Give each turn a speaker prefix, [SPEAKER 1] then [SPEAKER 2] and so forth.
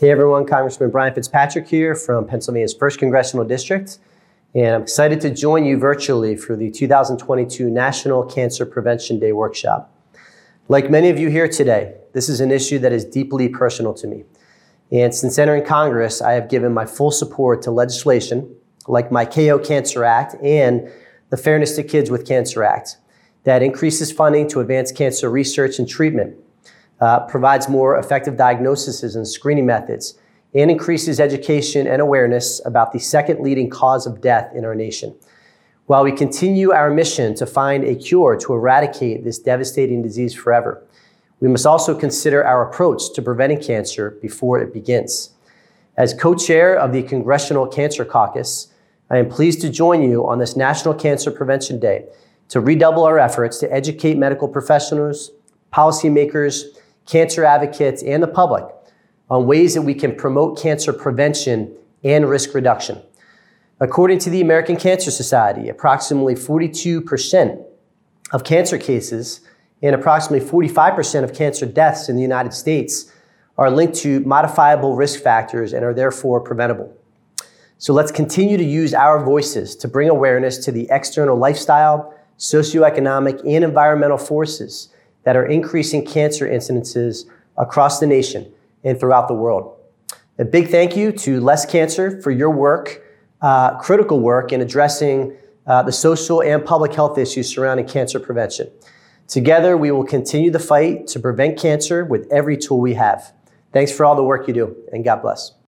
[SPEAKER 1] Hey everyone, Congressman Brian Fitzpatrick here from Pennsylvania's 1st Congressional District, and I'm excited to join you virtually for the 2022 National Cancer Prevention Day workshop. Like many of you here today, this is an issue that is deeply personal to me. And since entering Congress, I have given my full support to legislation like my KO Cancer Act and the Fairness to Kids with Cancer Act that increases funding to advance cancer research and treatment, uh, provides more effective diagnoses and screening methods, and increases education and awareness about the second leading cause of death in our nation. While we continue our mission to find a cure to eradicate this devastating disease forever, we must also consider our approach to preventing cancer before it begins. As co chair of the Congressional Cancer Caucus, I am pleased to join you on this National Cancer Prevention Day to redouble our efforts to educate medical professionals, policymakers, cancer advocates, and the public on ways that we can promote cancer prevention and risk reduction. According to the American Cancer Society, approximately 42% of cancer cases and approximately 45% of cancer deaths in the United States are linked to modifiable risk factors and are therefore preventable. So let's continue to use our voices to bring awareness to the external lifestyle, socioeconomic, and environmental forces that are increasing cancer incidences across the nation and throughout the world. A big thank you to Less Cancer for your work, uh, critical work in addressing uh, the social and public health issues surrounding cancer prevention. Together, we will continue the fight to prevent cancer with every tool we have. Thanks for all the work you do, and God bless.